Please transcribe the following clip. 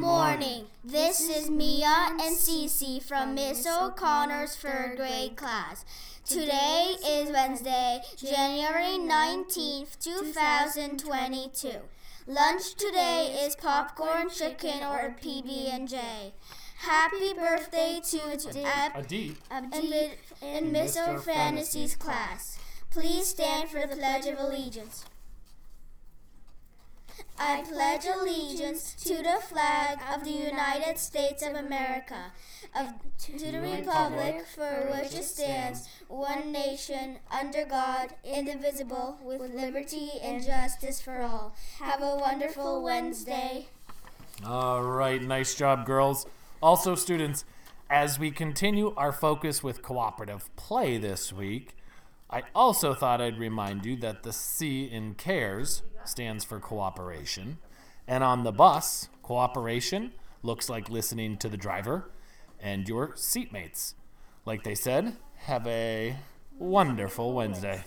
morning. This is Mia and Ceci from Miss O'Connor's third grade class. Today is Wednesday, January 19th, 2022. Lunch today is popcorn, chicken, or PB&J. Happy birthday to Adit. Abdi in Miss O'Fantasy's class. Please stand for the Pledge of Allegiance. I pledge allegiance to the flag of the United States of America, of, to the republic for which it stands, one nation, under God, indivisible, with liberty and justice for all. Have a wonderful Wednesday. All right, nice job, girls. Also, students, as we continue our focus with cooperative play this week, I also thought I'd remind you that the C in CARES stands for cooperation. And on the bus, cooperation looks like listening to the driver and your seatmates. Like they said, have a wonderful Wednesday.